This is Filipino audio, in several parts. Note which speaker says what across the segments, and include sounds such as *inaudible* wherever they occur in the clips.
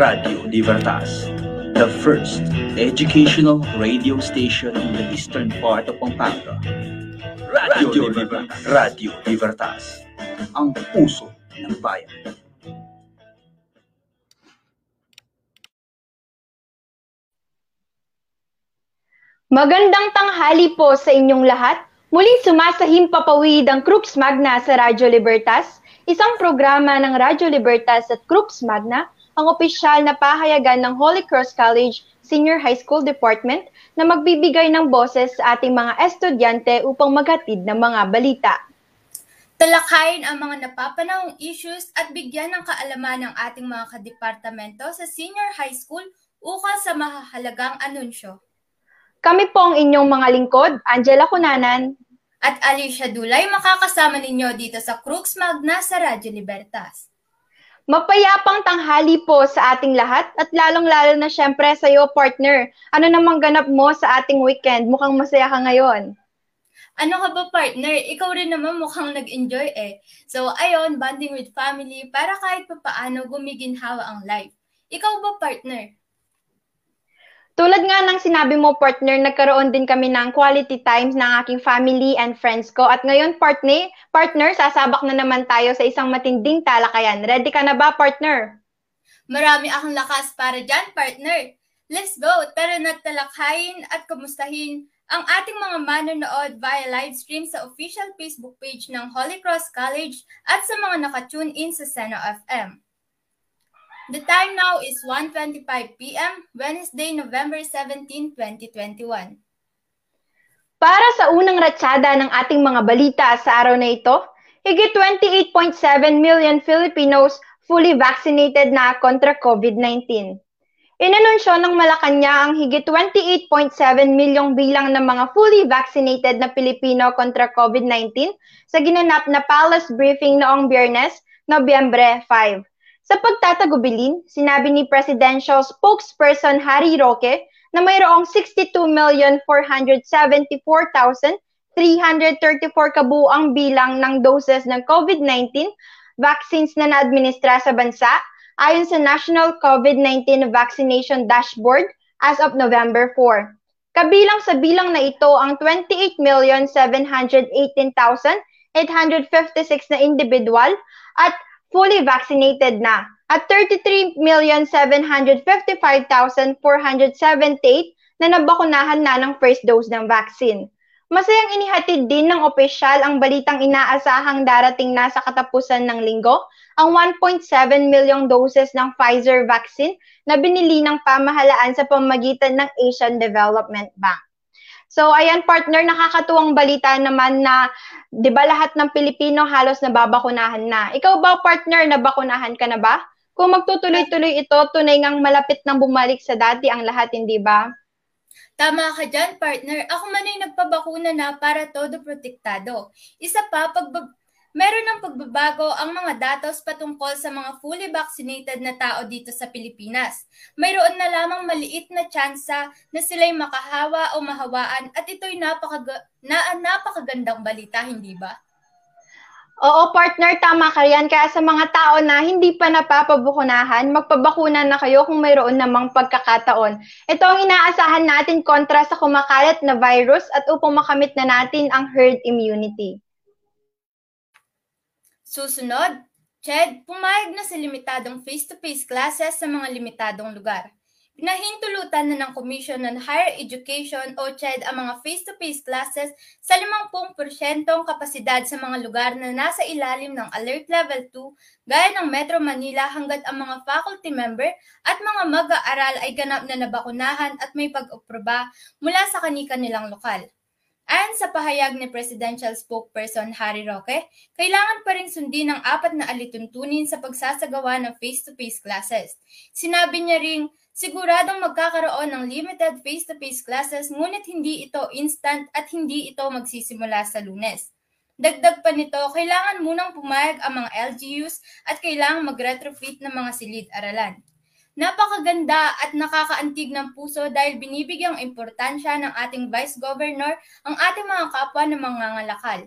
Speaker 1: Radio Libertas, the first educational radio station in the eastern part of Pampanga. Radio, Libertas. Radio Libertas, ang puso ng bayan.
Speaker 2: Magandang tanghali po sa inyong lahat. Muling sumasahim papawid ang Crux Magna sa Radyo Libertas, isang programa ng Radyo Libertas at Crux Magna, ang opisyal na pahayagan ng Holy Cross College Senior High School Department na magbibigay ng boses sa ating mga estudyante upang maghatid ng mga balita.
Speaker 3: Talakayin ang mga napapanahong issues at bigyan ng kaalaman ng ating mga kadepartamento sa senior high school ukol sa mahahalagang anunsyo.
Speaker 2: Kami po ang inyong mga lingkod, Angela Cunanan
Speaker 3: at Alicia Dulay makakasama ninyo dito sa Crux Magna sa Radyo Libertas.
Speaker 2: Mapayapang tanghali po sa ating lahat at lalong-lalo na syempre sa iyo, partner. Ano namang ganap mo sa ating weekend? Mukhang masaya ka ngayon.
Speaker 3: Ano ka ba partner? Ikaw rin naman mukhang nag-enjoy eh. So ayon, bonding with family para kahit pa paano gumiginhawa ang life. Ikaw ba partner?
Speaker 2: Tulad nga ng sinabi mo, partner, nagkaroon din kami ng quality times ng aking family and friends ko. At ngayon, partner, partner, sasabak na naman tayo sa isang matinding talakayan. Ready ka na ba, partner?
Speaker 3: Marami akong lakas para dyan, partner. Let's go! Tara na talakayin at kumustahin ang ating mga manonood via live stream sa official Facebook page ng Holy Cross College at sa mga nakatune in sa Seno FM. The time now is 1.25 p.m., Wednesday, November 17, 2021.
Speaker 2: Para sa unang ratsada ng ating mga balita sa araw na ito, higit 28.7 million Filipinos fully vaccinated na kontra COVID-19. Inanunsyo ng Malacanang ang higit 28.7 milyong bilang ng mga fully vaccinated na Pilipino kontra COVID-19 sa ginanap na palace briefing noong Biyernes, Nobyembre 5. Sa pagtatagubilin, sinabi ni Presidential Spokesperson Harry Roque na mayroong 62,474,334 kabuang bilang ng doses ng COVID-19 vaccines na na-administra sa bansa ayon sa National COVID-19 Vaccination Dashboard as of November 4. Kabilang sa bilang na ito ang 28,718,856 na individual at fully vaccinated na at 33,755,478 na nabakunahan na ng first dose ng vaccine. Masayang inihatid din ng opisyal ang balitang inaasahang darating na sa katapusan ng linggo ang 1.7 milyong doses ng Pfizer vaccine na binili ng pamahalaan sa pamagitan ng Asian Development Bank. So ayan partner, nakakatuwang balita naman na 'di ba lahat ng Pilipino halos nababakunahan na. Ikaw ba partner, nabakunahan ka na ba? Kung magtutuloy-tuloy ito, tunay ngang malapit nang bumalik sa dati ang lahat, hindi ba?
Speaker 3: Tama ka dyan, partner. Ako man ay nagpabakuna na para todo protektado. Isa pa, pag Meron ng pagbabago ang mga datos patungkol sa mga fully vaccinated na tao dito sa Pilipinas. Mayroon na lamang maliit na tsansa na sila'y makahawa o mahawaan at ito'y napakaga- na, napakagandang balita, hindi ba?
Speaker 2: Oo, partner, tama ka yan. Kaya sa mga tao na hindi pa napapabukunahan, magpabakuna na kayo kung mayroon namang pagkakataon. Ito ang inaasahan natin kontra sa kumakalat na virus at upang makamit na natin ang herd immunity.
Speaker 3: Susunod, CHED, pumayag na sa limitadong face-to-face classes sa mga limitadong lugar. Pinahintulutan na ng Commission on Higher Education o CHED ang mga face-to-face classes sa 50% kapasidad sa mga lugar na nasa ilalim ng Alert Level 2 gaya ng Metro Manila hanggat ang mga faculty member at mga mag-aaral ay ganap na nabakunahan at may pag-aproba mula sa kani-kanilang lokal. Ayon sa pahayag ni Presidential Spokesperson Harry Roque, kailangan pa rin sundin ang apat na alituntunin sa pagsasagawa ng face-to-face classes. Sinabi niya ring siguradong magkakaroon ng limited face-to-face classes ngunit hindi ito instant at hindi ito magsisimula sa lunes. Dagdag pa nito, kailangan munang pumayag ang mga LGUs at kailangan mag-retrofit ng mga silid-aralan. Napakaganda at nakakaantig ng puso dahil binibigyang importansya ng ating Vice Governor ang ating mga kapwa na mga ngalakal.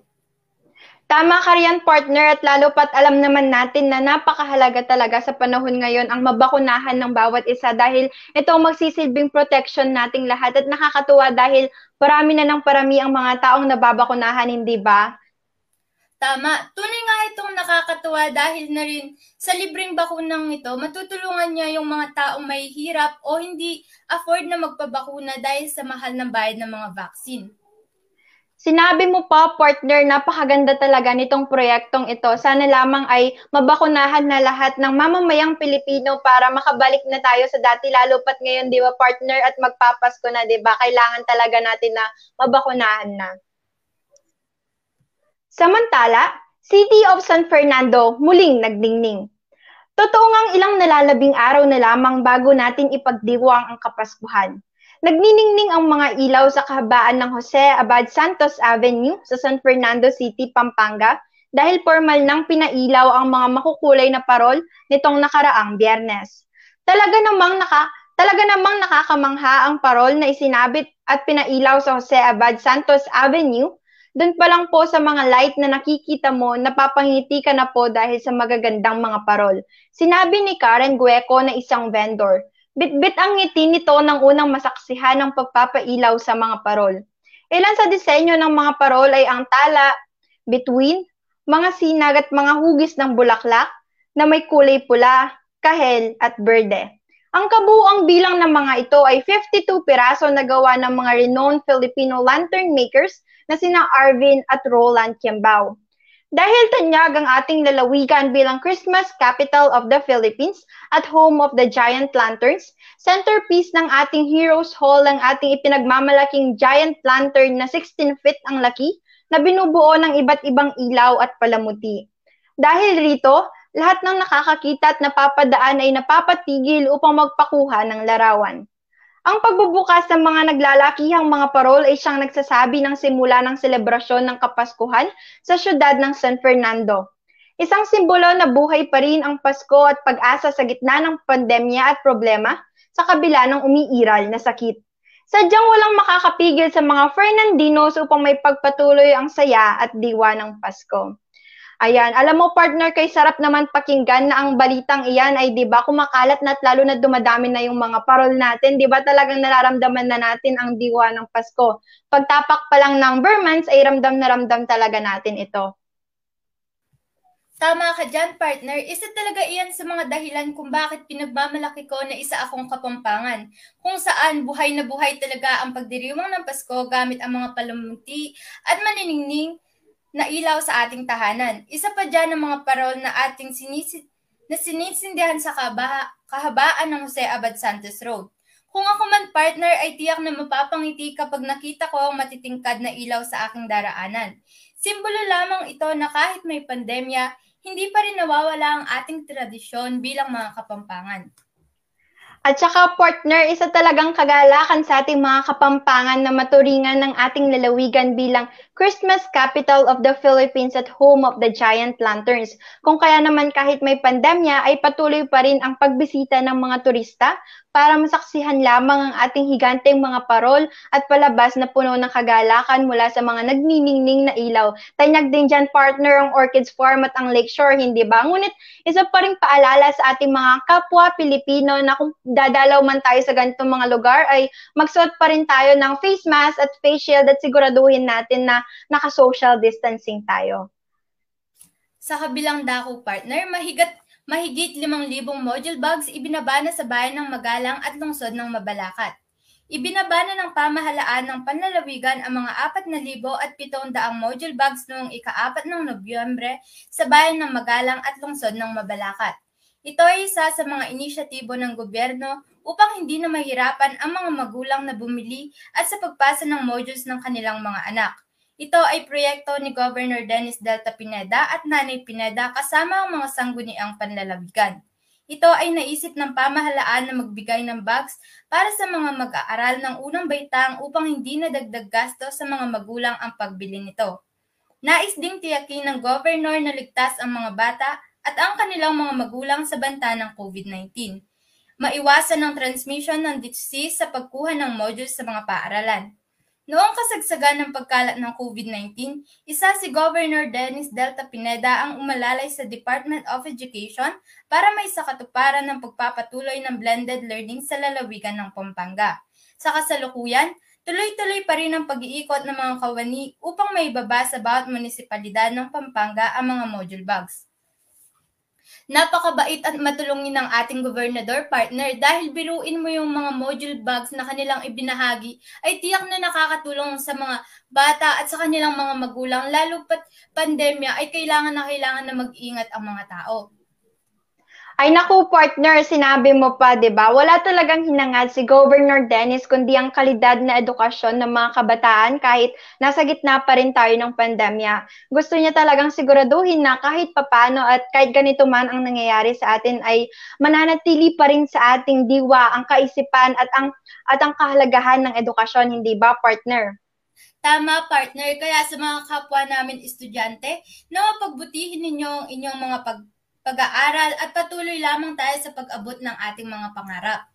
Speaker 2: Tama ka riyan, partner, at lalo pat alam naman natin na napakahalaga talaga sa panahon ngayon ang mabakunahan ng bawat isa dahil ito ang magsisilbing protection nating lahat at nakakatuwa dahil parami na ng parami ang mga taong nababakunahan, hindi ba?
Speaker 3: Tama. Tunay nga itong nakakatuwa dahil na rin sa libreng bakunang ito, matutulungan niya yung mga taong may hirap o hindi afford na magpabakuna dahil sa mahal ng bayad ng mga vaccine.
Speaker 2: Sinabi mo pa, partner, napakaganda talaga nitong proyektong ito. Sana lamang ay mabakunahan na lahat ng mamamayang Pilipino para makabalik na tayo sa dati, lalo pat ngayon, di ba, partner, at magpapasko na, di ba? Kailangan talaga natin na mabakunahan na. Samantala, City of San Fernando muling nagdingning. Totoo ngang ilang nalalabing araw na lamang bago natin ipagdiwang ang Kapaskuhan. Nagniningning ang mga ilaw sa kahabaan ng Jose Abad Santos Avenue sa San Fernando City, Pampanga dahil formal nang pinailaw ang mga makukulay na parol nitong nakaraang biyernes. Talaga namang naka Talaga namang nakakamangha ang parol na isinabit at pinailaw sa Jose Abad Santos Avenue. Doon pa lang po sa mga light na nakikita mo, napapangiti ka na po dahil sa magagandang mga parol. Sinabi ni Karen Gueco na isang vendor. Bitbit ang ngiti nito ng unang masaksihan ng pagpapailaw sa mga parol. Ilan sa disenyo ng mga parol ay ang tala, bituin, mga sinag at mga hugis ng bulaklak na may kulay pula, kahel at berde. Ang kabuuang bilang ng mga ito ay 52 piraso na gawa ng mga renowned Filipino lantern makers na sina Arvin at Roland Kiambao. Dahil tanyag ang ating lalawigan bilang Christmas capital of the Philippines at home of the giant lanterns, centerpiece ng ating Heroes Hall ang ating ipinagmamalaking giant lantern na 16 feet ang laki na binubuo ng iba't ibang ilaw at palamuti. Dahil rito, lahat ng nakakakita at napapadaan ay napapatigil upang magpakuha ng larawan. Ang pagbubukas ng mga naglalakihang mga parol ay siyang nagsasabi ng simula ng selebrasyon ng Kapaskuhan sa syudad ng San Fernando. Isang simbolo na buhay pa rin ang Pasko at pag-asa sa gitna ng pandemya at problema sa kabila ng umiiral na sakit. Sadyang walang makakapigil sa mga Fernandinos upang may pagpatuloy ang saya at diwa ng Pasko. Ayan, alam mo partner, kay sarap naman pakinggan na ang balitang iyan ay 'di ba kumakalat na at lalo na dumadami na yung mga parol natin, 'di ba talagang nararamdaman na natin ang diwa ng Pasko. Pagtapak pa lang ng Burmans ay ramdam na ramdam talaga natin ito.
Speaker 3: Tama ka dyan, partner. Isa talaga iyan sa mga dahilan kung bakit pinagmamalaki ko na isa akong kapampangan. Kung saan buhay na buhay talaga ang pagdiriwang ng Pasko gamit ang mga palamuti at maniningning na ilaw sa ating tahanan. Isa pa dyan ang mga parol na ating sinisit na sinisindihan sa kabaha, kahabaan ng Jose Abad Santos Road. Kung ako man partner ay tiyak na mapapangiti kapag nakita ko ang matitingkad na ilaw sa aking daraanan. Simbolo lamang ito na kahit may pandemya, hindi pa rin nawawala ang ating tradisyon bilang mga kapampangan.
Speaker 2: At saka partner, isa talagang kagalakan sa ating mga kapampangan na maturingan ng ating lalawigan bilang Christmas capital of the Philippines at home of the giant lanterns. Kung kaya naman kahit may pandemya ay patuloy pa rin ang pagbisita ng mga turista para masaksihan lamang ang ating higanteng mga parol at palabas na puno ng kagalakan mula sa mga nagniningning na ilaw. Tanyag din dyan partner ang Orchids Farm at ang Lakeshore, hindi ba? Ngunit isa pa rin paalala sa ating mga kapwa Pilipino na kung dadalaw man tayo sa ganitong mga lugar ay magsuot pa rin tayo ng face mask at face shield at siguraduhin natin na naka-social distancing tayo.
Speaker 3: Sa kabilang dako partner, mahigat Mahigit 5,000 module bags ibinabana sa bayan ng Magalang at lungsod ng Mabalacat. Ibinabana ng pamahalaan ng panlalawigan ang mga 4,000 at 700 module bags noong ika-4 ng Nobyembre sa bayan ng Magalang at lungsod ng Mabalacat. Ito ay isa sa mga inisyatibo ng gobyerno upang hindi na mahirapan ang mga magulang na bumili at sa pagpasa ng modules ng kanilang mga anak. Ito ay proyekto ni Governor Dennis Delta Pineda at Nanay Pineda kasama ang mga sangguniang panlalawigan. Ito ay naisip ng pamahalaan na magbigay ng bags para sa mga mag-aaral ng unang baitang upang hindi na dagdag gasto sa mga magulang ang pagbili nito. Nais ding tiyakin ng governor na ligtas ang mga bata at ang kanilang mga magulang sa banta ng COVID-19. Maiwasan ang transmission ng disease sa pagkuha ng modules sa mga paaralan. Noong kasagsagan ng pagkalat ng COVID-19, isa si Governor Dennis Delta Pineda ang umalalay sa Department of Education para may sakatuparan ng pagpapatuloy ng blended learning sa lalawigan ng Pampanga. Sa kasalukuyan, tuloy-tuloy pa rin ang pag-iikot ng mga kawani upang maibaba sa bawat munisipalidad ng Pampanga ang mga module bags. Napakabait at matulungin ng ating gobernador partner dahil biruin mo yung mga module bags na kanilang ibinahagi ay tiyak na nakakatulong sa mga bata at sa kanilang mga magulang lalo pat pandemya ay kailangan na kailangan na mag-ingat ang mga tao.
Speaker 2: Ay naku partner, sinabi mo pa, 'di ba? Wala talagang hinangad si Governor Dennis kundi ang kalidad na edukasyon ng mga kabataan kahit nasa gitna pa rin tayo ng pandemya. Gusto niya talagang siguraduhin na kahit papano at kahit ganito man ang nangyayari sa atin ay mananatili pa rin sa ating diwa ang kaisipan at ang at ang kahalagahan ng edukasyon, hindi ba, partner?
Speaker 3: Tama, partner. Kaya sa mga kapwa namin estudyante, na mapagbutihin ninyo ang inyong mga pag pag-aaral at patuloy lamang tayo sa pag-abot ng ating mga pangarap.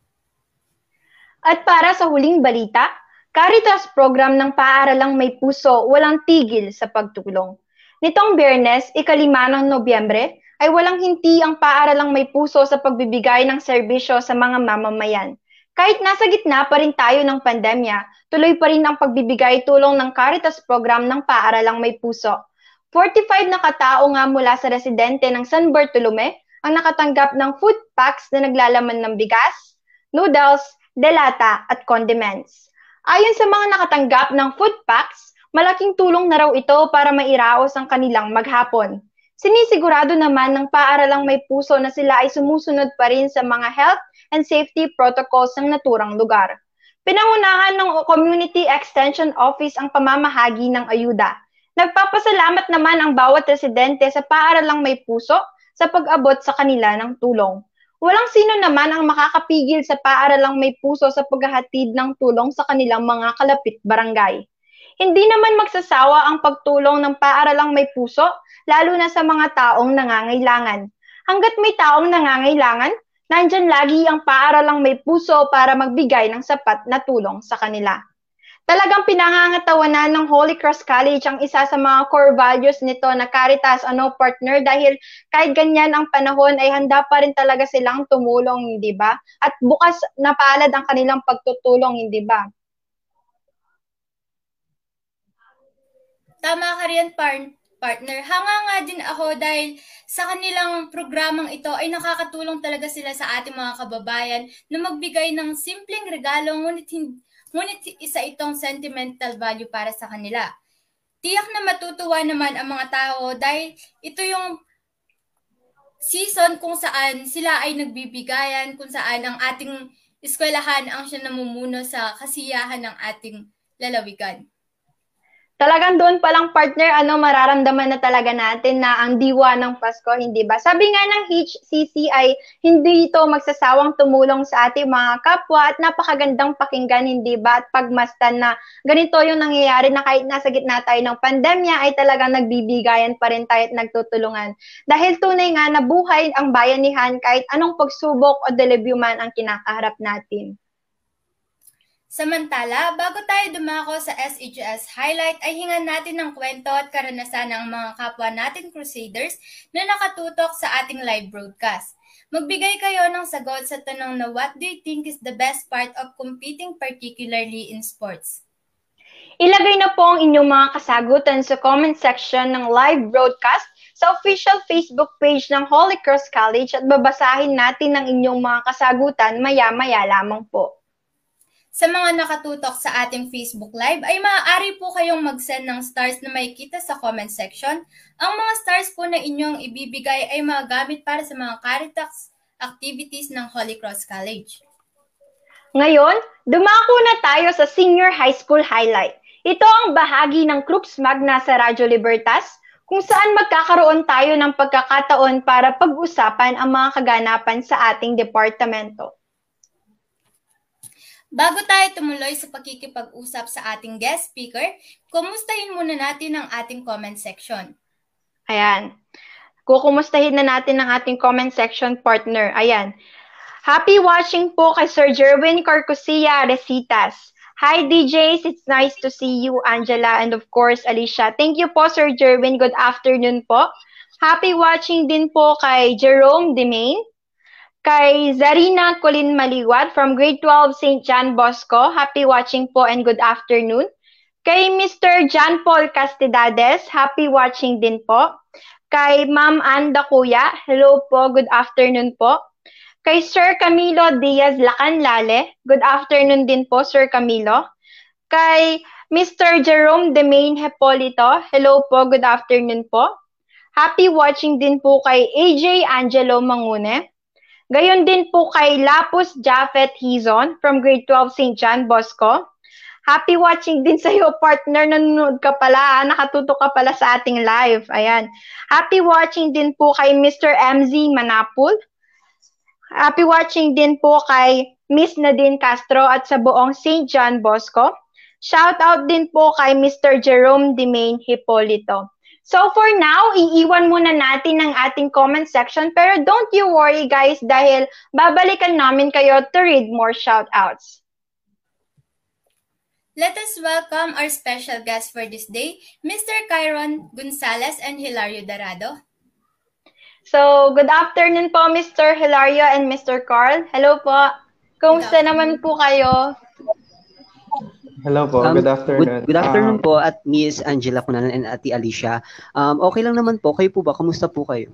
Speaker 2: At para sa huling balita, Caritas program ng paaralang may puso walang tigil sa pagtulong. Nitong biyernes, ikalima ng Nobyembre, ay walang hinti ang paaralang may puso sa pagbibigay ng serbisyo sa mga mamamayan. Kahit nasa gitna pa rin tayo ng pandemya, tuloy pa rin ang pagbibigay tulong ng Caritas program ng paaralang may puso 45 na katao nga mula sa residente ng San Bartolome ang nakatanggap ng food packs na naglalaman ng bigas, noodles, delata at condiments. Ayon sa mga nakatanggap ng food packs, malaking tulong na raw ito para mairaos ang kanilang maghapon. Sinisigurado naman ng paaralang may puso na sila ay sumusunod pa rin sa mga health and safety protocols ng naturang lugar. Pinangunahan ng Community Extension Office ang pamamahagi ng ayuda Nagpapasalamat naman ang bawat residente sa paaralang may puso sa pag-abot sa kanila ng tulong. Walang sino naman ang makakapigil sa paaralang may puso sa paghahatid ng tulong sa kanilang mga kalapit barangay. Hindi naman magsasawa ang pagtulong ng paaralang may puso, lalo na sa mga taong nangangailangan. Hanggat may taong nangangailangan, nandyan lagi ang paaralang may puso para magbigay ng sapat na tulong sa kanila. Talagang pinangangatawanan ng Holy Cross College ang isa sa mga core values nito na Caritas ano partner dahil kahit ganyan ang panahon ay handa pa rin talaga silang tumulong, hindi ba? At bukas na palad ang kanilang pagtutulong, hindi ba?
Speaker 3: Tama ka rin, par- partner. Hanga nga din ako dahil sa kanilang programang ito ay nakakatulong talaga sila sa ating mga kababayan na magbigay ng simpleng regalo ngunit hindi ngunit isa itong sentimental value para sa kanila. Tiyak na matutuwa naman ang mga tao dahil ito yung season kung saan sila ay nagbibigayan, kung saan ang ating eskwelahan ang siya namumuno sa kasiyahan ng ating lalawigan
Speaker 2: talagang doon palang partner, ano, mararamdaman na talaga natin na ang diwa ng Pasko, hindi ba? Sabi nga ng HCC ay hindi ito magsasawang tumulong sa ating mga kapwa at napakagandang pakinggan, hindi ba? At pagmastan na ganito yung nangyayari na kahit nasa gitna tayo ng pandemya ay talagang nagbibigayan pa rin tayo at nagtutulungan. Dahil tunay nga na buhay ang bayanihan kahit anong pagsubok o delebyo man ang kinakaharap natin.
Speaker 3: Samantala, bago tayo dumako sa SHS Highlight ay hingan natin ng kwento at karanasan ng mga kapwa natin Crusaders na nakatutok sa ating live broadcast. Magbigay kayo ng sagot sa tanong na what do you think is the best part of competing particularly in sports?
Speaker 2: Ilagay na po ang inyong mga kasagutan sa comment section ng live broadcast sa official Facebook page ng Holy Cross College at babasahin natin ang inyong mga kasagutan maya-maya lamang po.
Speaker 3: Sa mga nakatutok sa ating Facebook Live ay maaari po kayong mag-send ng stars na may kita sa comment section. Ang mga stars po na inyong ibibigay ay magagamit para sa mga Caritas activities ng Holy Cross College.
Speaker 2: Ngayon, dumako na tayo sa Senior High School Highlight. Ito ang bahagi ng Crux Magna sa Radyo Libertas kung saan magkakaroon tayo ng pagkakataon para pag-usapan ang mga kaganapan sa ating departamento.
Speaker 3: Bago tayo tumuloy sa pagkikipag-usap sa ating guest speaker, kumustahin muna natin ang ating comment section.
Speaker 2: Ayan. Kukumustahin na natin ang ating comment section partner. Ayan. Happy watching po kay Sir Jerwin Carcosia Resitas. Hi DJs, it's nice to see you Angela and of course Alicia. Thank you po Sir Jerwin. Good afternoon po. Happy watching din po kay Jerome Demain, kay Zarina Colin Maliwat from grade 12 St. John Bosco. Happy watching po and good afternoon. Kay Mr. John Paul Castidades, happy watching din po. Kay Ma'am Anda Kuya, hello po, good afternoon po. Kay Sir Camilo Diaz Lacanlale, good afternoon din po Sir Camilo. Kay Mr. Jerome Demain Hepolito, hello po, good afternoon po. Happy watching din po kay AJ Angelo Mangune. Gayon din po kay Lapus Japheth Hizon from grade 12 St. John Bosco. Happy watching din *laughs* sa iyo, partner. Nanonood ka pala, nakatuto ka pala sa ating live. Ayan. Happy watching din po kay Mr. MZ Manapul. Happy watching din po kay Miss Nadine Castro at sa buong St. John Bosco. Shout out din po kay Mr. Jerome Demain Hipolito. So for now, iiwan muna natin ang ating comment section pero don't you worry guys dahil babalikan namin kayo to read more shoutouts.
Speaker 3: Let us welcome our special guest for this day, Mr. Kyron Gonzalez and Hilario Darado.
Speaker 2: So, good afternoon po, Mr. Hilario and Mr. Carl. Hello po. Kumusta naman po kayo?
Speaker 4: Hello po,
Speaker 5: Um,
Speaker 4: good afternoon.
Speaker 5: Good, good afternoon
Speaker 4: Um,
Speaker 5: po at Miss Angela Kunanan and Ate Alicia. Um, okay lang naman po. Kayo po ba? Kamusta po kayo?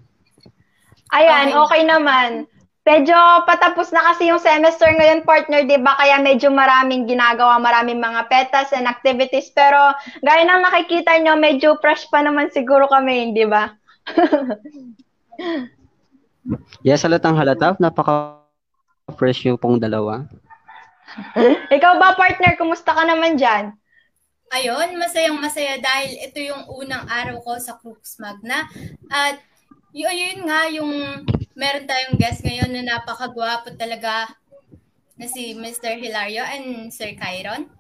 Speaker 2: Ayan,
Speaker 3: Okay.
Speaker 2: okay naman. Medyo patapos na kasi yung semester ngayon, partner, di ba? Kaya medyo maraming ginagawa, maraming mga petas and activities. Pero gaya ng nakikita nyo, medyo fresh pa naman siguro kami, di ba? *laughs*
Speaker 5: Yes, halatang halata. Napaka-fresh yung pong dalawa.
Speaker 2: Ikaw ba, partner? Kumusta ka naman dyan?
Speaker 3: Ayun, masayang masaya dahil ito yung unang araw ko sa Crux Magna. At yun, yun nga, yung meron tayong guest ngayon na napakagwapo talaga na si Mr. Hilario and Sir Kyron.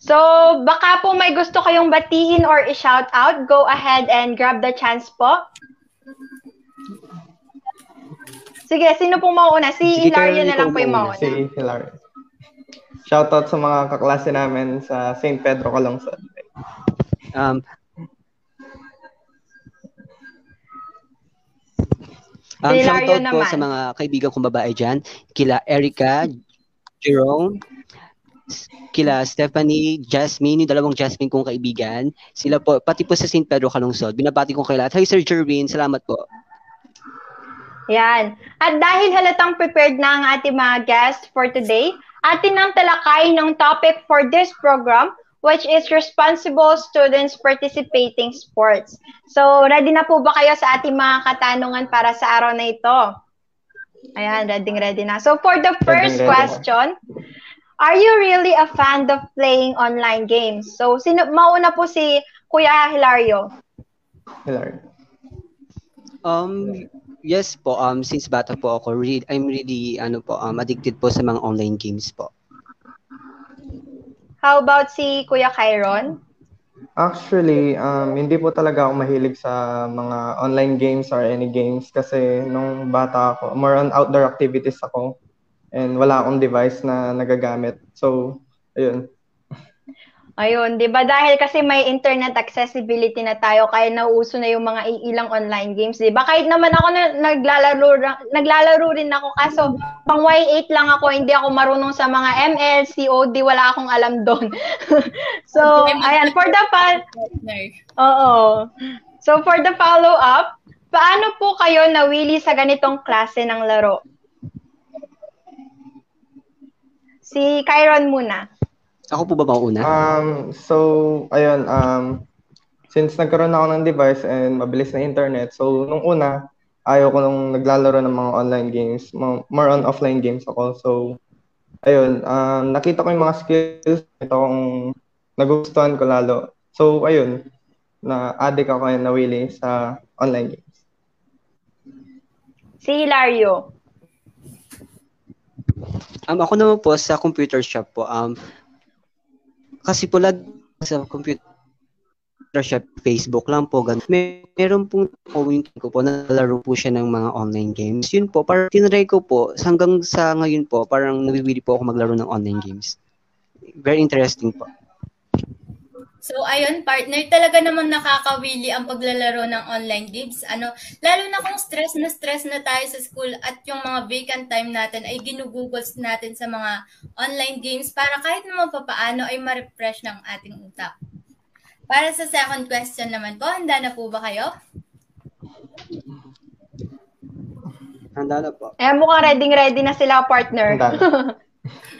Speaker 2: So, baka po may gusto kayong batiin or i-shout out, go ahead and grab the chance po. Sige, sino pong mauna? Si
Speaker 5: Sige,
Speaker 2: Hilario
Speaker 5: Carl,
Speaker 2: na lang po yung
Speaker 5: mauna.
Speaker 4: Si Hilario. Shoutout sa mga kaklase namin sa St. Pedro Calungsod.
Speaker 5: Um, um,
Speaker 2: Si
Speaker 5: shoutout po sa mga kaibigan kong babae dyan. Kila Erica, Jerome, kila Stephanie, Jasmine, yung dalawang Jasmine kong kaibigan. Sila po, pati po sa St. Pedro Calungsod. Binabati ko kayo lahat. Hi, Sir Jerwin. Salamat po.
Speaker 2: Yan. At dahil halatang prepared na ang ating mga guests for today, atin ang talakay ng topic for this program, which is responsible students participating sports. So, ready na po ba kayo sa ating mga katanungan para sa araw na ito? Ayan, ready, ready na. So, for the first
Speaker 4: ready na.
Speaker 2: question, are you really a fan of playing online games? So, sino, mauna po si Kuya Hilario.
Speaker 4: Hilario.
Speaker 5: Um, yes po, um, since bata po ako, re- I'm really, ano po, um, addicted po sa mga online games po.
Speaker 2: How about si Kuya Kyron?
Speaker 4: Actually, um, hindi po talaga ako mahilig sa mga online games or any games kasi nung bata ako, more on outdoor activities ako and wala akong device na nagagamit. So, ayun.
Speaker 2: Ayun, 'di ba? Dahil kasi may internet accessibility na tayo, kaya nauuso na yung mga ilang online games, 'di ba? Kahit naman ako na naglalaro naglalaro rin ako kaso pang Y8 lang ako, hindi ako marunong sa mga ML, COD, wala akong alam doon. *laughs* so, ayan, for the fun,
Speaker 3: Partner.
Speaker 2: Oo. So for the follow-up, paano po kayo nawili sa ganitong klase ng laro? Si Kyron muna.
Speaker 5: Ako po ba mauna?
Speaker 4: Um, so, ayun, um, since nagkaroon ako ng device and mabilis na internet, so nung una, ayaw ko nung naglalaro ng mga online games. Mo- More on offline games ako. So, ayun, um, nakita ko yung mga skills, ito kong nagustuhan ko lalo. So, ayun, na addict ako and nawili sa online games.
Speaker 2: Si Hilario.
Speaker 5: Um, ako naman po sa computer shop po. Um, kasi po sa computer siya Facebook lang po. Ganun. May, meron pong community ko po, nalaro po siya ng mga online games. Yun po, parang tinry ko po, hanggang sa ngayon po, parang nabibili po ako maglaro ng online games. Very interesting po.
Speaker 3: So ayun, partner, talaga namang nakakawili ang paglalaro ng online games. Ano, lalo na kung stress na stress na tayo sa school at yung mga vacant time natin ay ginugoogles natin sa mga online games para kahit naman papaano ay ma-refresh ng ating utak. Para sa second question naman po, handa na po ba kayo?
Speaker 5: Handa na po.
Speaker 2: Eh, mukhang ready-ready na sila, partner.
Speaker 4: Handa. *laughs*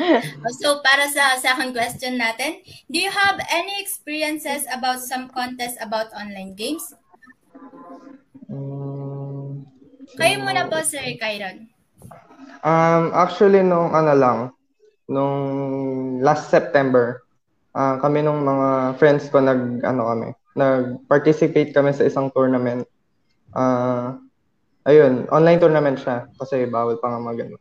Speaker 4: *laughs*
Speaker 3: So para sa second question natin, do you have any experiences about some contests about online games?
Speaker 4: Mm,
Speaker 3: Kayo muna po, Sir Kyron.
Speaker 4: Um, actually, nung ano lang, nung last September, ah, kami nung mga friends ko nag, ano kami, nag-participate kami sa isang tournament. Ah, ayun, online tournament siya kasi bawal pa nga mag ano.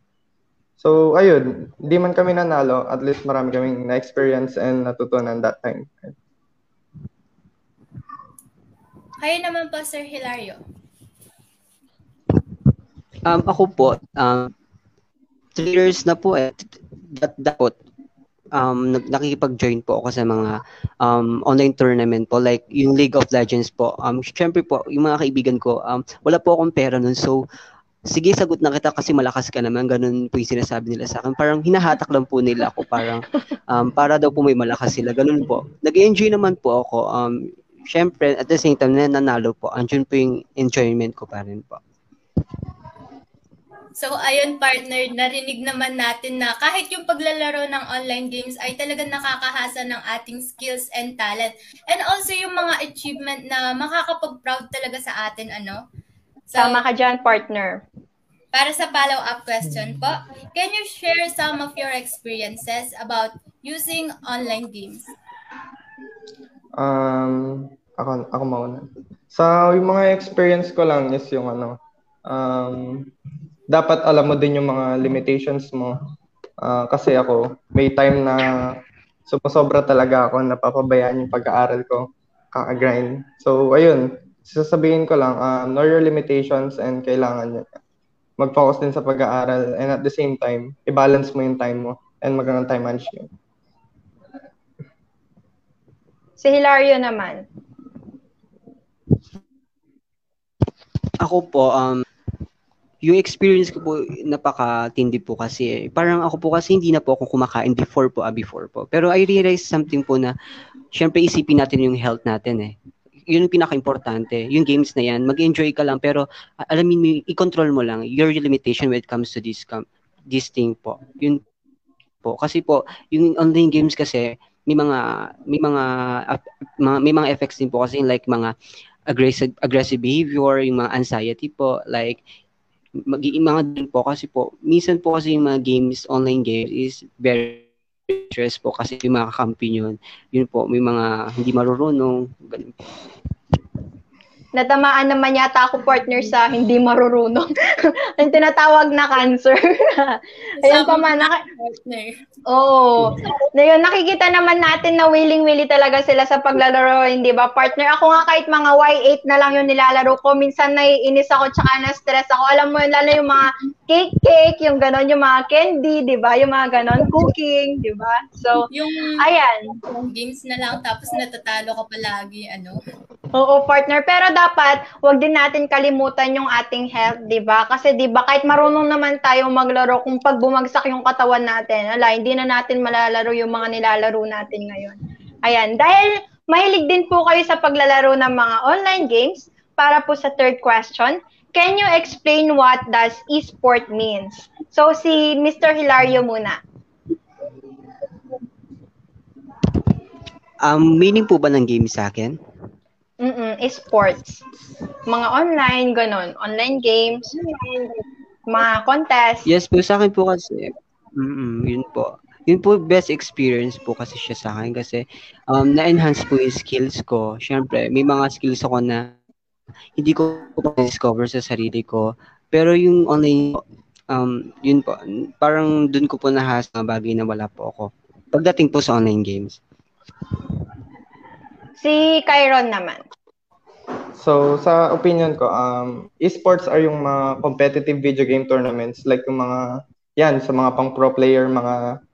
Speaker 4: So, ayun, di man kami nanalo, at least marami kaming na-experience and natutunan that time.
Speaker 3: Kayo naman po, Sir Hilario.
Speaker 5: Um, ako po, um, three years na po eh, that, that po, um, nag- nakikipag-join po ako sa mga um, online tournament po, like yung League of Legends po. Um, Siyempre po, yung mga kaibigan ko, um, wala po akong pera nun, so sige, sagot na kita kasi malakas ka naman, ganun po yung sinasabi nila sa akin. Parang hinahatak lang po nila ako, parang um, para daw po may malakas sila, ganun po. Nag-enjoy naman po ako. Um, Siyempre, at the same time, na nanalo po, andun po yung enjoyment ko pa rin po.
Speaker 3: So ayun partner, narinig naman natin na kahit yung paglalaro ng online games ay talagang nakakahasa ng ating skills and talent. And also yung mga achievement na makakapag-proud talaga sa atin, ano? So,
Speaker 2: Tama ka dyan, partner.
Speaker 3: para sa follow-up question po, can you share some of your experiences about using online games?
Speaker 4: Um, ako, ako mauna. Sa yung mga experience ko lang is yung ano, um, dapat alam mo din yung mga limitations mo. Ah, kasi ako, may time na sumusobra talaga ako, napapabayaan yung pag-aaral ko, kaka-grind. So, ayun, sasabihin ko lang, uh, know your limitations and kailangan nyo mag-focus din sa pag-aaral and at the same time, i-balance mo yung time mo and magandang time management.
Speaker 2: Si Hilario naman.
Speaker 5: Ako po, um, yung experience ko po, napakatindi po kasi. Parang ako po kasi hindi na po ako kumakain before po, ah, before po. Pero I realized something po na, syempre isipin natin yung health natin eh. Yun yung pinaka-importante. Yung games na yan, mag-enjoy ka lang, pero alamin mo, i-control mo lang your limitation when it comes to this, com- this thing po. Yun po. Kasi po, yung online games kasi, may mga may mga, mga may mga effects din po kasi like mga aggressive aggressive behavior, yung mga anxiety po, like mag mga din po kasi po minsan po kasi yung mga games online games is very stress po kasi yung mga kakampi yun yun po may mga hindi marurunong ganun po.
Speaker 2: Natamaan naman yata ako partner sa hindi marurunong. *laughs* Ang tinatawag na cancer. *laughs* Ayun pa man. Naka-. Oo. Na yun, nakikita naman natin na willing-willy talaga sila sa paglalaro, hindi ba? Partner, ako nga kahit mga Y8 na lang yung nilalaro ko, minsan naiinis ako tsaka na-stress ako. Alam mo yun, lalo yung mga cake-cake, yung ganon, yung mga candy, di ba? Yung mga ganon, cooking, di ba? So,
Speaker 3: Yung
Speaker 2: ayan.
Speaker 3: yung games na lang tapos natatalo ka palagi, ano?
Speaker 2: Oo, partner. Pero dapat, wag din natin kalimutan yung ating health, di ba? Kasi di ba, kahit marunong naman tayo maglaro, kung pag bumagsak yung katawan natin, ala, hindi na natin malalaro yung mga nilalaro natin ngayon. Ayan, dahil mahilig din po kayo sa paglalaro ng mga online games, para po sa third question, can you explain what does esport means? So, si Mr. Hilario muna.
Speaker 5: Um, meaning po ba ng game sa akin?
Speaker 2: Mm-mm, sports. Mga online, ganon. Online games, mga contest.
Speaker 5: Yes po, sa akin po kasi, mm yun po. Yun po, best experience po kasi siya sa akin kasi um, na-enhance po yung skills ko. Siyempre, may mga skills ako na hindi ko po discover sa sarili ko. Pero yung online, um, yun po, parang dun ko po nahas mga bagay na wala po ako. Pagdating po sa online games.
Speaker 2: Si Kyron naman.
Speaker 4: So, sa opinion ko, um, esports are yung mga competitive video game tournaments like yung mga, yan, sa mga pang pro player, mga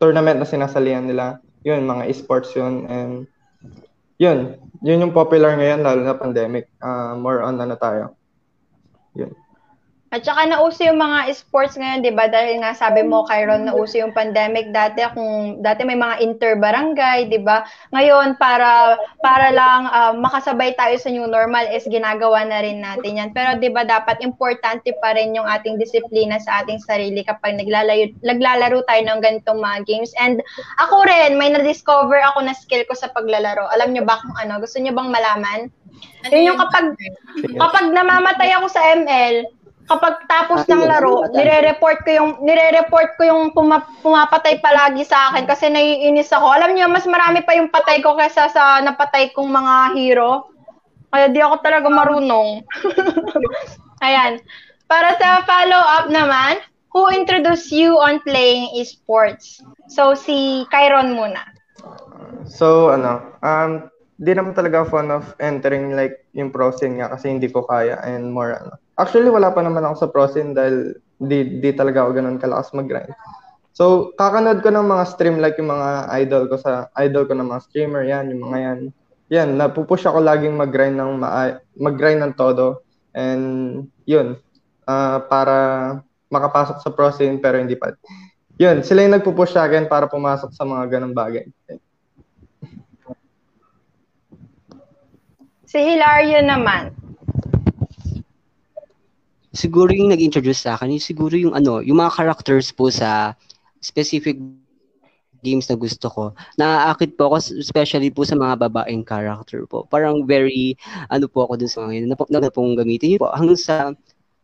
Speaker 4: tournament na sinasalihan nila. Yun, mga esports yun. And yun, yun yung popular ngayon, lalo na pandemic. Uh, more on ano tayo. Yun.
Speaker 2: At saka nauso yung mga sports ngayon, 'di ba? Dahil nga sabi mo Kyron nauso yung pandemic dati kung dati may mga inter-barangay, 'di ba? Ngayon para para lang uh, makasabay tayo sa new normal is ginagawa na rin natin 'yan. Pero 'di ba dapat importante pa rin yung ating disiplina sa ating sarili kapag naglalaro naglalaro tayo ng ganitong mga games. And ako rin may na-discover ako na skill ko sa paglalaro. Alam niyo ba kung ano? Gusto niyo bang malaman? Ano yun yung kapag kapag namamatay ako sa ML, kapag tapos ng laro, nire-report ko yung nire-report ko yung puma, pumapatay palagi sa akin kasi naiinis ako. Alam niyo, mas marami pa yung patay ko kaysa sa napatay kong mga hero. Kaya di ako talaga marunong. *laughs* Ayan. Para sa follow-up naman, who introduced you on playing esports? So, si Kyron muna.
Speaker 4: So, ano, um, di naman talaga fun of entering like yung pro scene nga kasi hindi ko kaya and more ano Actually, wala pa naman ako sa prosin dahil di, di talaga ako ganun kalakas mag-grind. So, kakanood ko ng mga stream like yung mga idol ko sa idol ko ng mga streamer yan, yung mga yan. Yan, napupush ako laging mag-grind ng mag-grind ng todo. And yun, uh, para makapasok sa pro scene pero hindi pa. Yun, sila yung nagpupush sa akin para pumasok sa mga ganung bagay.
Speaker 2: Si Hilario naman,
Speaker 5: siguro yung nag-introduce sa akin, yung siguro yung ano, yung mga characters po sa specific games na gusto ko. Naaakit po ako especially po sa mga babaeng character po. Parang very ano po ako dun sa mga yun. Na, na, pong gamitin yun po. Hanggang sa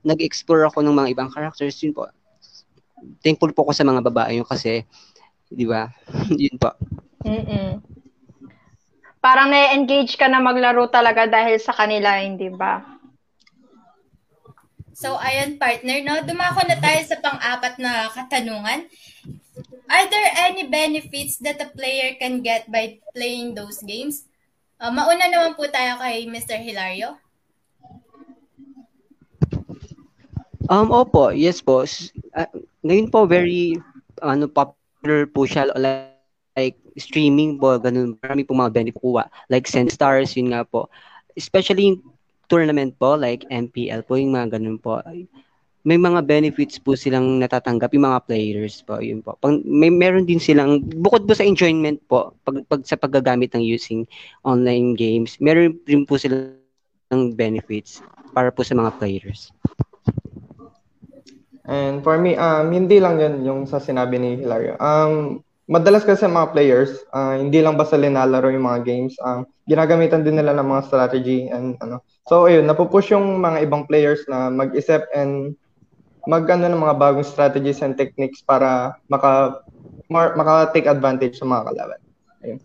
Speaker 5: nag-explore ako ng mga ibang characters yun po. Thankful po ako sa mga babae yun kasi di ba? *laughs* yun po.
Speaker 2: Mm-mm. Parang na-engage ka na maglaro talaga dahil sa kanila, hindi ba?
Speaker 3: So, ayun partner, no? Dumako na tayo sa pang-apat na katanungan. Are there any benefits that a player can get by playing those games? Uh, mauna naman po tayo kay Mr. Hilario.
Speaker 5: Um, opo, yes po. Uh, ngayon po, very ano, popular po siya like, like streaming po, ganun. Marami po mga benefit kuha. Like Send Stars, yun nga po. Especially tournament po, like MPL po, yung mga ganun po, may mga benefits po silang natatanggap yung mga players po, yun po. Pag, may meron din silang bukod po sa enjoyment po pag, pag sa paggagamit ng using online games, meron din po silang benefits para po sa mga players.
Speaker 4: And for me, um, hindi lang yun yung sa sinabi ni Hilario. Um, madalas kasi mga players, uh, hindi lang basta linalaro yung mga games, um, ginagamitan din nila ng mga strategy and ano. So ayun, napupush yung mga ibang players na mag-isip and mag ano ng mga bagong strategies and techniques para maka more, maka take advantage sa mga kalaban. Ayun.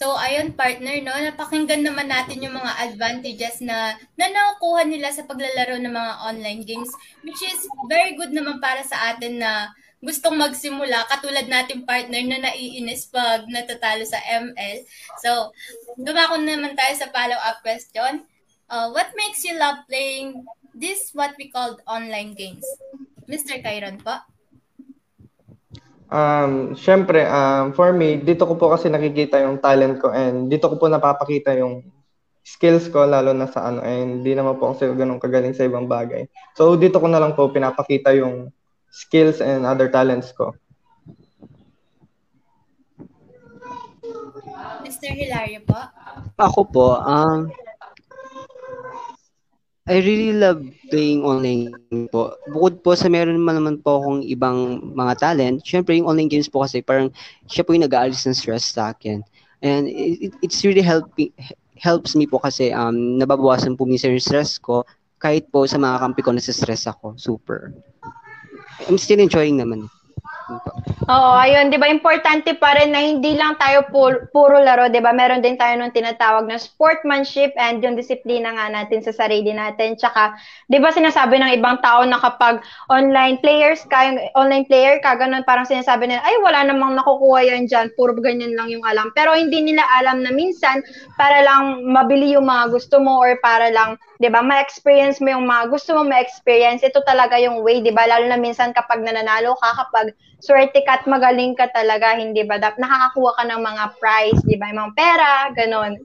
Speaker 3: So, ayun partner, no? Napakinggan naman natin yung mga advantages na, na nakukuha nila sa paglalaro ng mga online games, which is very good naman para sa atin na gustong magsimula, katulad natin partner na naiinis pag natatalo sa ML. So, dumako naman tayo sa follow-up question. Uh, what makes you love playing this what we called online games? Mr. Kyron po.
Speaker 4: Um, syempre, um, for me, dito ko po kasi nakikita yung talent ko and dito ko po napapakita yung skills ko lalo na sa ano and hindi naman po ako ganun kagaling sa ibang bagay. So dito ko na lang po pinapakita yung skills and other talents ko.
Speaker 3: Mr. Hilario po?
Speaker 5: Ako po, um, I really love playing online po. Bukod po sa meron naman naman po akong ibang mga talent, syempre yung online games po kasi parang siya po yung nag-aalis ng stress sa akin. And it, it's really helping helps me po kasi um, nababawasan po minsan yung stress ko kahit po sa mga kampi ko nasa stress ako. Super. I'm still enjoying naman.
Speaker 2: Oo, ayun, 'di ba? Importante pa rin na hindi lang tayo pu- puro laro, 'di ba? Meron din tayo nung tinatawag na sportsmanship and yung disiplina nga natin sa sarili natin. Tsaka, 'di ba sinasabi ng ibang tao na kapag online players ka, online player ka, ganun parang sinasabi nila, ay wala namang nakukuha yan diyan, puro ganyan lang yung alam. Pero hindi nila alam na minsan para lang mabili yung mga gusto mo or para lang 'di ba, ma-experience mo yung mga gusto mo ma-experience. Ito talaga yung way, 'di ba? Lalo na minsan kapag nananalo ka, kapag swerte ka at magaling ka talaga, hindi ba? Dap nakakakuha ka ng mga prize, 'di ba? Yung mga pera, ganun.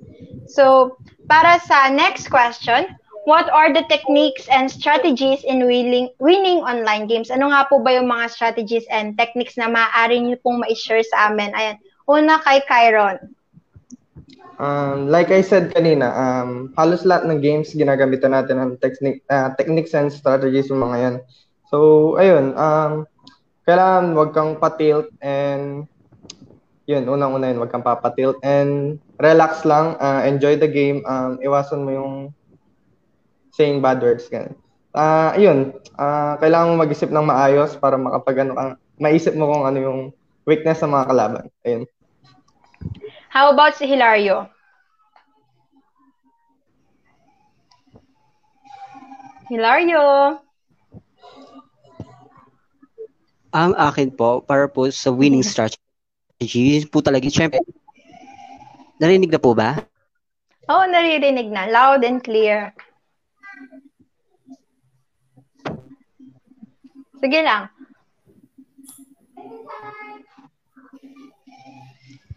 Speaker 2: So, para sa next question, what are the techniques and strategies in winning winning online games? Ano nga po ba yung mga strategies and techniques na maaari niyo pong ma-share sa amin? Ayan. Una kay Kyron.
Speaker 4: Um, like I said kanina, um, halos lahat ng games ginagamitan natin ng technique, uh, techniques and strategies yung mga yan. So, ayun, um, kailangan wag kang patilt and yun, unang-una yun, wag kang papatilt and relax lang, uh, enjoy the game, um, iwasan mo yung saying bad words. Ganun. Uh, ayun, uh, kailangan mo mag-isip ng maayos para makapag ano, uh, maisip mo kung ano yung weakness ng mga kalaban. Ayun.
Speaker 2: How about si Hilario? Hilario?
Speaker 5: Ang akin po, para po sa winning strategy, po talaga, syempre, narinig na po ba?
Speaker 2: Oo, oh, naririnig na. Loud and clear. Sige lang.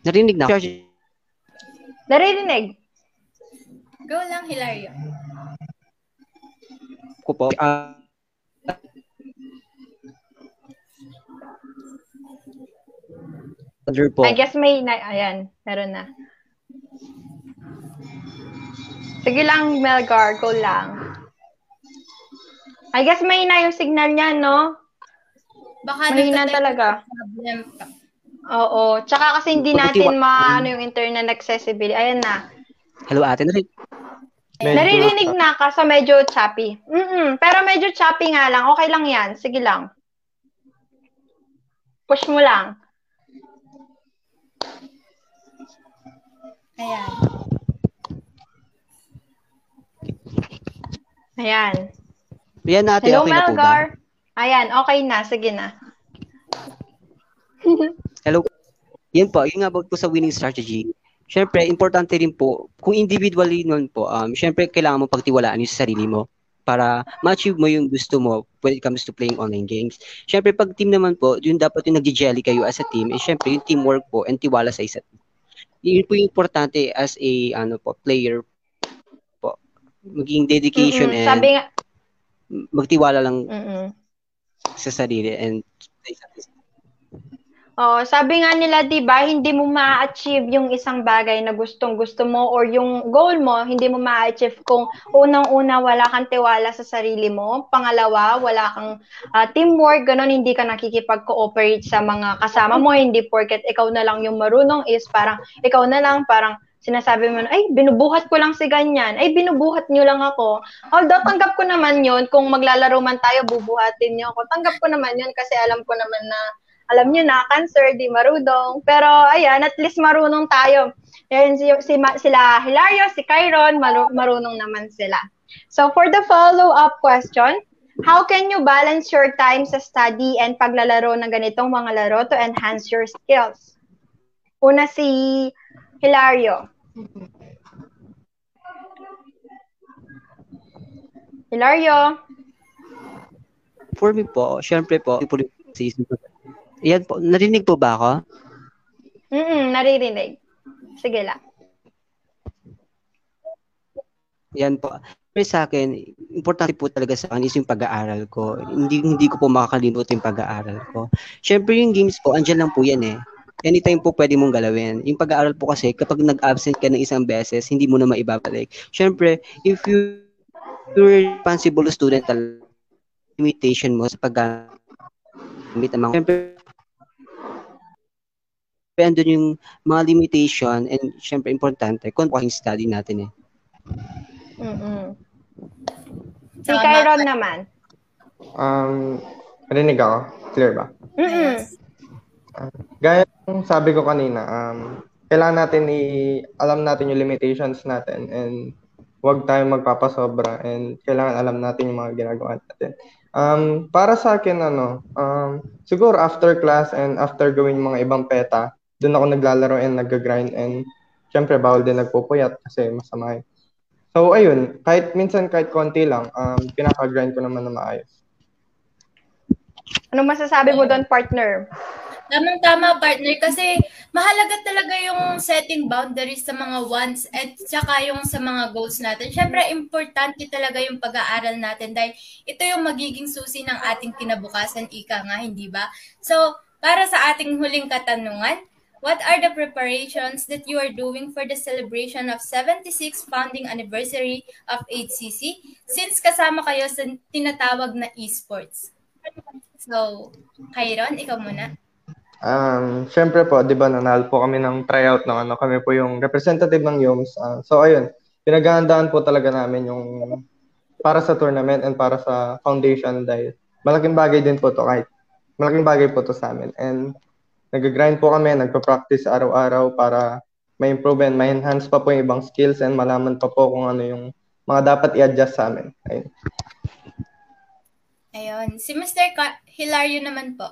Speaker 5: Narinig na.
Speaker 2: Naririnig.
Speaker 3: Go lang, Hilario.
Speaker 5: Ko po. Uh, po.
Speaker 2: I guess may, na, ayan, meron na. Sige lang, Melgar, go lang. I guess may na yung signal niya, no?
Speaker 3: Baka
Speaker 2: Mahina talaga.
Speaker 3: Problem.
Speaker 2: Oo. Tsaka kasi hindi natin maano yung internet accessibility. Ayan na.
Speaker 5: Hello, ate. Narinig,
Speaker 4: Medyo-
Speaker 2: Naririnig na ka sa medyo choppy. Mm Pero medyo choppy nga lang. Okay lang yan. Sige lang. Push mo lang.
Speaker 3: Ayan.
Speaker 2: Ayan.
Speaker 5: Yan ate,
Speaker 2: Hello,
Speaker 5: okay na?
Speaker 2: Melgar. Ayan, okay na. Sige na. *laughs*
Speaker 5: Hello. Yan po, yung about po sa winning strategy. Syempre, importante rin po, kung individually nun po, um, syempre, kailangan mo pagtiwalaan yung sarili mo para ma-achieve mo yung gusto mo when it comes to playing online games. Syempre, pag team naman po, yun dapat yung nag-jelly kayo as a team, eh, syempre, yung teamwork po and tiwala sa isa't yun po yung importante as a ano po player po maging dedication
Speaker 2: Mm-mm.
Speaker 5: and
Speaker 2: Sabi nga,
Speaker 5: magtiwala lang
Speaker 2: mm
Speaker 5: sa sarili and
Speaker 2: Oh, sabi nga nila, 'di ba, hindi mo ma-achieve yung isang bagay na gustong-gusto mo or yung goal mo, hindi mo ma-achieve kung unang-una wala kang tiwala sa sarili mo, pangalawa, wala kang ah, teamwork, ganun hindi ka nakikipag-cooperate sa mga kasama mo, hindi porket ikaw na lang yung marunong is parang ikaw na lang parang sinasabi mo ay, binubuhat ko lang si ganyan. Ay, binubuhat nyo lang ako. Although, tanggap ko naman yun. Kung maglalaro man tayo, bubuhatin nyo ako. Tanggap ko naman yun kasi alam ko naman na alam niyo na, cancer, di marudong. Pero ayan, at least marunong tayo. Yan, si, si, sila Hilario, si Kyron, maru, marunong naman sila. So for the follow-up question, how can you balance your time sa study and paglalaro ng ganitong mga laro to enhance your skills? Una si Hilario. Hilario.
Speaker 5: for me po, syempre po, po yan po, narinig po ba ako?
Speaker 2: Mm naririnig. Sige lang.
Speaker 5: Yan po. Pero sa akin, importante po talaga sa akin is yung pag-aaral ko. Hindi hindi ko po makakalimutan yung pag-aaral ko. Syempre yung games po, andyan lang po yan eh. Anytime po pwede mong galawin. Yung pag-aaral po kasi, kapag nag-absent ka ng isang beses, hindi mo na maibabalik. Syempre, if you, you're a responsible student, limitation mo sa pag-gamit ng mga, andun yung mga limitation and syempre importante kung yung study natin eh.
Speaker 2: Mm Si Kyron naman.
Speaker 4: Um, rinig ako. Clear ba?
Speaker 2: Mm
Speaker 3: Yes.
Speaker 4: Gaya ng sabi ko kanina, um, kailangan natin i alam natin yung limitations natin and huwag tayong magpapasobra and kailangan alam natin yung mga ginagawa natin. Um, para sa akin, ano, um, siguro after class and after gawin mga ibang peta, doon ako naglalaro and nag-grind and syempre bawal din nagpupuyat kasi masama yun. So, ayun, kahit minsan kahit konti lang, um, pinaka-grind ko naman na maayos.
Speaker 2: Ano masasabi mo doon, partner?
Speaker 3: Tamang-tama, partner, kasi mahalaga talaga yung setting boundaries sa mga wants at saka yung sa mga goals natin. Siyempre, importante talaga yung pag-aaral natin dahil ito yung magiging susi ng ating kinabukasan, ika nga, hindi ba? So, para sa ating huling katanungan, what are the preparations that you are doing for the celebration of 76th founding anniversary of HCC since kasama kayo sa tinatawag na esports? So, Kyron, ikaw muna.
Speaker 4: Um, syempre po, 'di ba, nanalo po kami ng tryout ng ano, kami po yung representative ng YOMS. Uh, so ayun, pinaghahandaan po talaga namin yung para sa tournament and para sa foundation dahil malaking bagay din po to kahit malaking bagay po to sa amin. And nag-grind po kami, nagpa-practice araw-araw para may improve and may enhance pa po yung ibang skills and malaman pa po kung ano yung mga dapat i-adjust sa amin. Ayun.
Speaker 3: Ayun. Si Mr. Hilario naman po.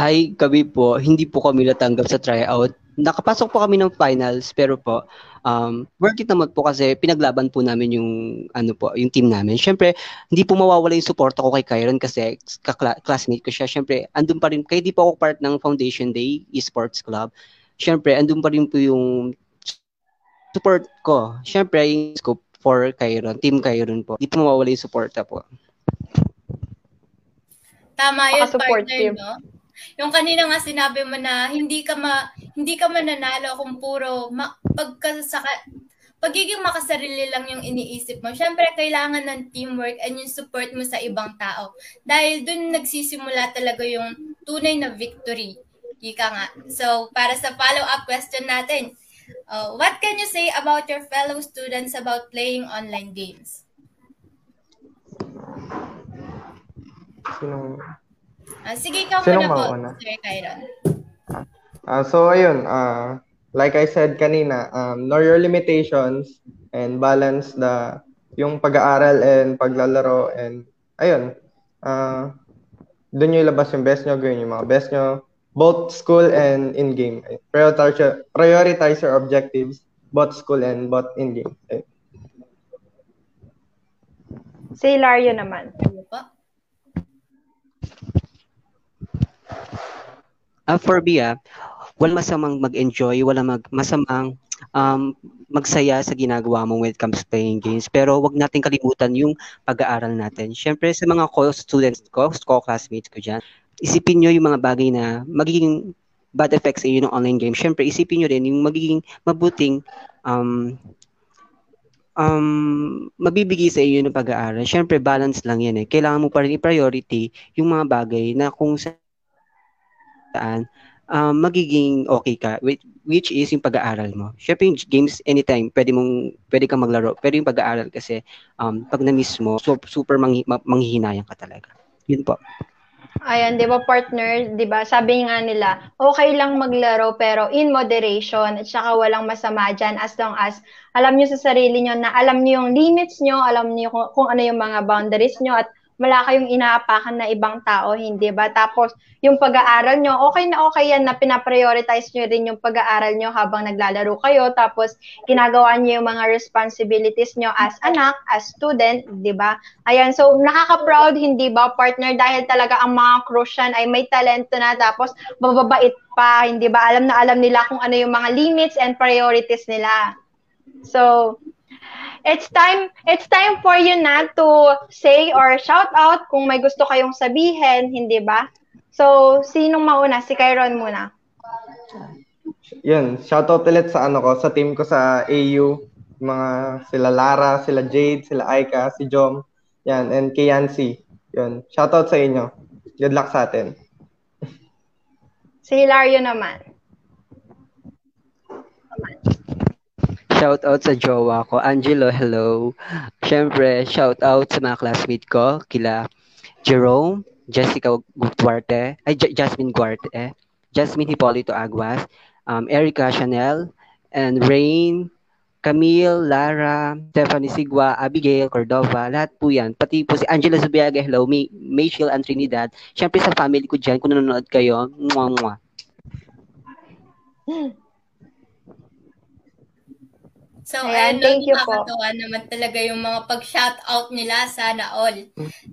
Speaker 5: Ay, kami po, hindi po kami natanggap sa tryout. Nakapasok po kami ng finals, pero po, um, worth it naman po kasi pinaglaban po namin yung, ano po, yung team namin. Siyempre, hindi po mawawala yung support ko kay Kyron kasi kakla- classmate ko siya. Siyempre, andun pa rin, kaya di po ako part ng Foundation Day Esports Club. Siyempre, andun pa rin po yung support ko. Siyempre, yung scope for Kyron, team Kyron po. Di po mawawala yung support po.
Speaker 3: Tama yun, partner, no? Yung kanina nga sinabi mo na hindi ka ma, hindi ka mananalo kung puro ma, pagka sa pagiging makasarili lang yung iniisip mo. Syempre kailangan ng teamwork and yung support mo sa ibang tao. Dahil dun nagsisimula talaga yung tunay na victory. Ika nga. So, para sa follow-up question natin, uh, what can you say about your fellow students about playing online games?
Speaker 4: Sino?
Speaker 3: Uh, sige, ikaw
Speaker 4: Sinong
Speaker 3: muna po,
Speaker 4: mauna?
Speaker 3: Sir Kyron.
Speaker 4: Uh, so, ayun, uh, like I said kanina, um, know your limitations and balance the yung pag-aaral and paglalaro and ayun, uh, doon nyo ilabas yung best nyo, gawin yung mga best nyo, both school and in-game. Prioritize, your, prioritize your objectives, both school and both in-game. Ayun.
Speaker 2: Si Hilario naman.
Speaker 3: Ano po?
Speaker 5: Uh, for me, ah, walang masamang mag-enjoy, walang mag masamang um, magsaya sa ginagawa mo when it comes to playing games. Pero wag natin kalimutan yung pag-aaral natin. Siyempre, sa mga co-students ko, co-classmates ko dyan, isipin nyo yung mga bagay na magiging bad effects sa inyo ng online game. Siyempre, isipin nyo rin yung magiging mabuting um, um, mabibigay sa inyo ng pag-aaral. Siyempre, balance lang yan eh. Kailangan mo pa rin i-priority yung mga bagay na kung sa saan um, magiging okay ka which is yung pag-aaral mo. Syempre yung games anytime pwede mong pwede kang maglaro pero yung pag-aaral kasi um, pag na-miss mo so, super manghi, manghihinayang ka talaga. Yun po.
Speaker 2: Ayan, 'di ba partner, 'di ba? Sabi nga nila, okay lang maglaro pero in moderation at saka walang masama diyan as long as alam niyo sa sarili niyo na alam niyo yung limits niyo, alam niyo kung, kung ano yung mga boundaries niyo at wala kayong inaapakan na ibang tao, hindi ba? Tapos, yung pag-aaral nyo, okay na okay yan na pinaprioritize nyo rin yung pag-aaral nyo habang naglalaro kayo. Tapos, ginagawa nyo yung mga responsibilities nyo as anak, as student, di ba? Ayan, so nakaka-proud, hindi ba, partner? Dahil talaga ang mga Crucian ay may talento na, tapos bababait pa, hindi ba? Alam na alam nila kung ano yung mga limits and priorities nila. So, it's time it's time for you na to say or shout out kung may gusto kayong sabihin, hindi ba? So, sinong mauna? Si Kyron muna.
Speaker 4: Yun, shout out ulit sa ano ko, sa team ko sa AU, mga sila Lara, sila Jade, sila Aika, si Jom, yan, and kay Yancy. Yun, shout out sa inyo. Good luck sa atin.
Speaker 2: Si Hilario naman.
Speaker 5: Shout out sa jowa ko, Angelo, hello. Siyempre, shout out sa mga classmate ko, kila Jerome, Jessica Duarte, ay J- Jasmine Duarte, Jasmine Hipolito Aguas, um, Erica Chanel, and Rain, Camille, Lara, Stephanie Sigua, Abigail Cordova, lahat po yan. Pati po si Angela Zubiaga, hello, May, Mayfield and Trinidad. Siyempre sa family ko dyan, kung nanonood kayo, mwah, mwah. *laughs*
Speaker 3: So,
Speaker 2: Ayan,
Speaker 3: ayun,
Speaker 2: thank you po.
Speaker 3: naman talaga yung mga pag-shoutout nila, sana all.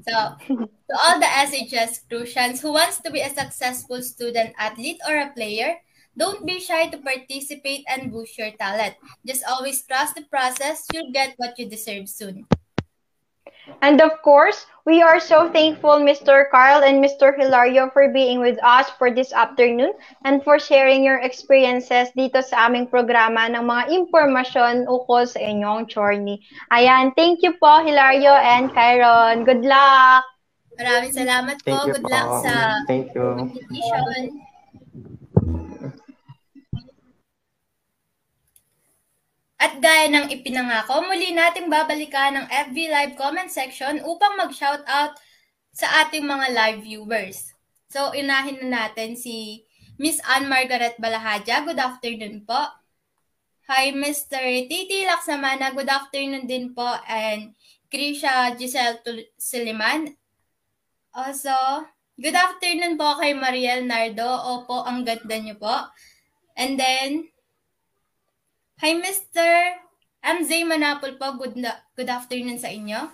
Speaker 3: So, to all the SHS Crucians who wants to be a successful student, athlete, or a player, don't be shy to participate and boost your talent. Just always trust the process. You'll get what you deserve soon.
Speaker 2: And of course, we are so thankful, Mr. Carl and Mr. Hilario, for being with us for this afternoon and for sharing your experiences dito sa aming programa ng mga impormasyon ukol sa inyong journey. Ayan, thank you po, Hilario and Kyron. Good luck!
Speaker 3: Maraming salamat po.
Speaker 4: Thank you
Speaker 3: Good
Speaker 4: po.
Speaker 3: luck sa
Speaker 4: Thank you.
Speaker 3: competition. At gaya ng ipinangako, muli nating babalikan ang FB Live comment section upang mag-shoutout sa ating mga live viewers. So, inahin na natin si Miss Ann Margaret Balahadja. Good afternoon po. Hi, Mr. Titi Laksamana. Good afternoon din po. And Krisha Giselle Tul- Suliman. Also, good afternoon po kay Mariel Nardo. Opo, ang ganda niyo po. And then, Hi, Mr. MZ Manapol po. Good, na- good afternoon sa inyo.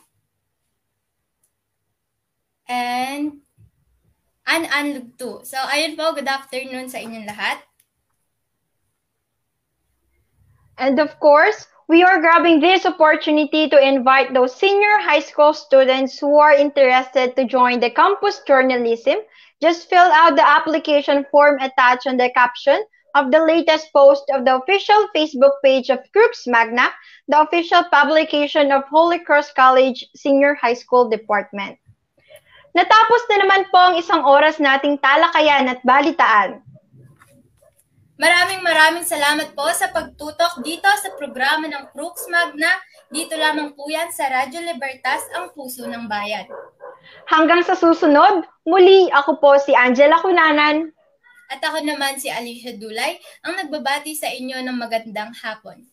Speaker 3: And An Anlug too. So, ayun po, good afternoon sa inyong lahat.
Speaker 2: And of course, we are grabbing this opportunity to invite those senior high school students who are interested to join the campus journalism. Just fill out the application form attached on the caption of the latest post of the official Facebook page of Crux Magna, the official publication of Holy Cross College Senior High School Department. Natapos na naman po ang isang oras nating talakayan at balitaan.
Speaker 3: Maraming maraming salamat po sa pagtutok dito sa programa ng Crux Magna. Dito lamang po yan sa Radyo Libertas, ang puso ng bayan.
Speaker 2: Hanggang sa susunod, muli ako po si Angela Cunanan.
Speaker 3: At ako naman si Alicia Dulay, ang nagbabati sa inyo ng magandang hapon.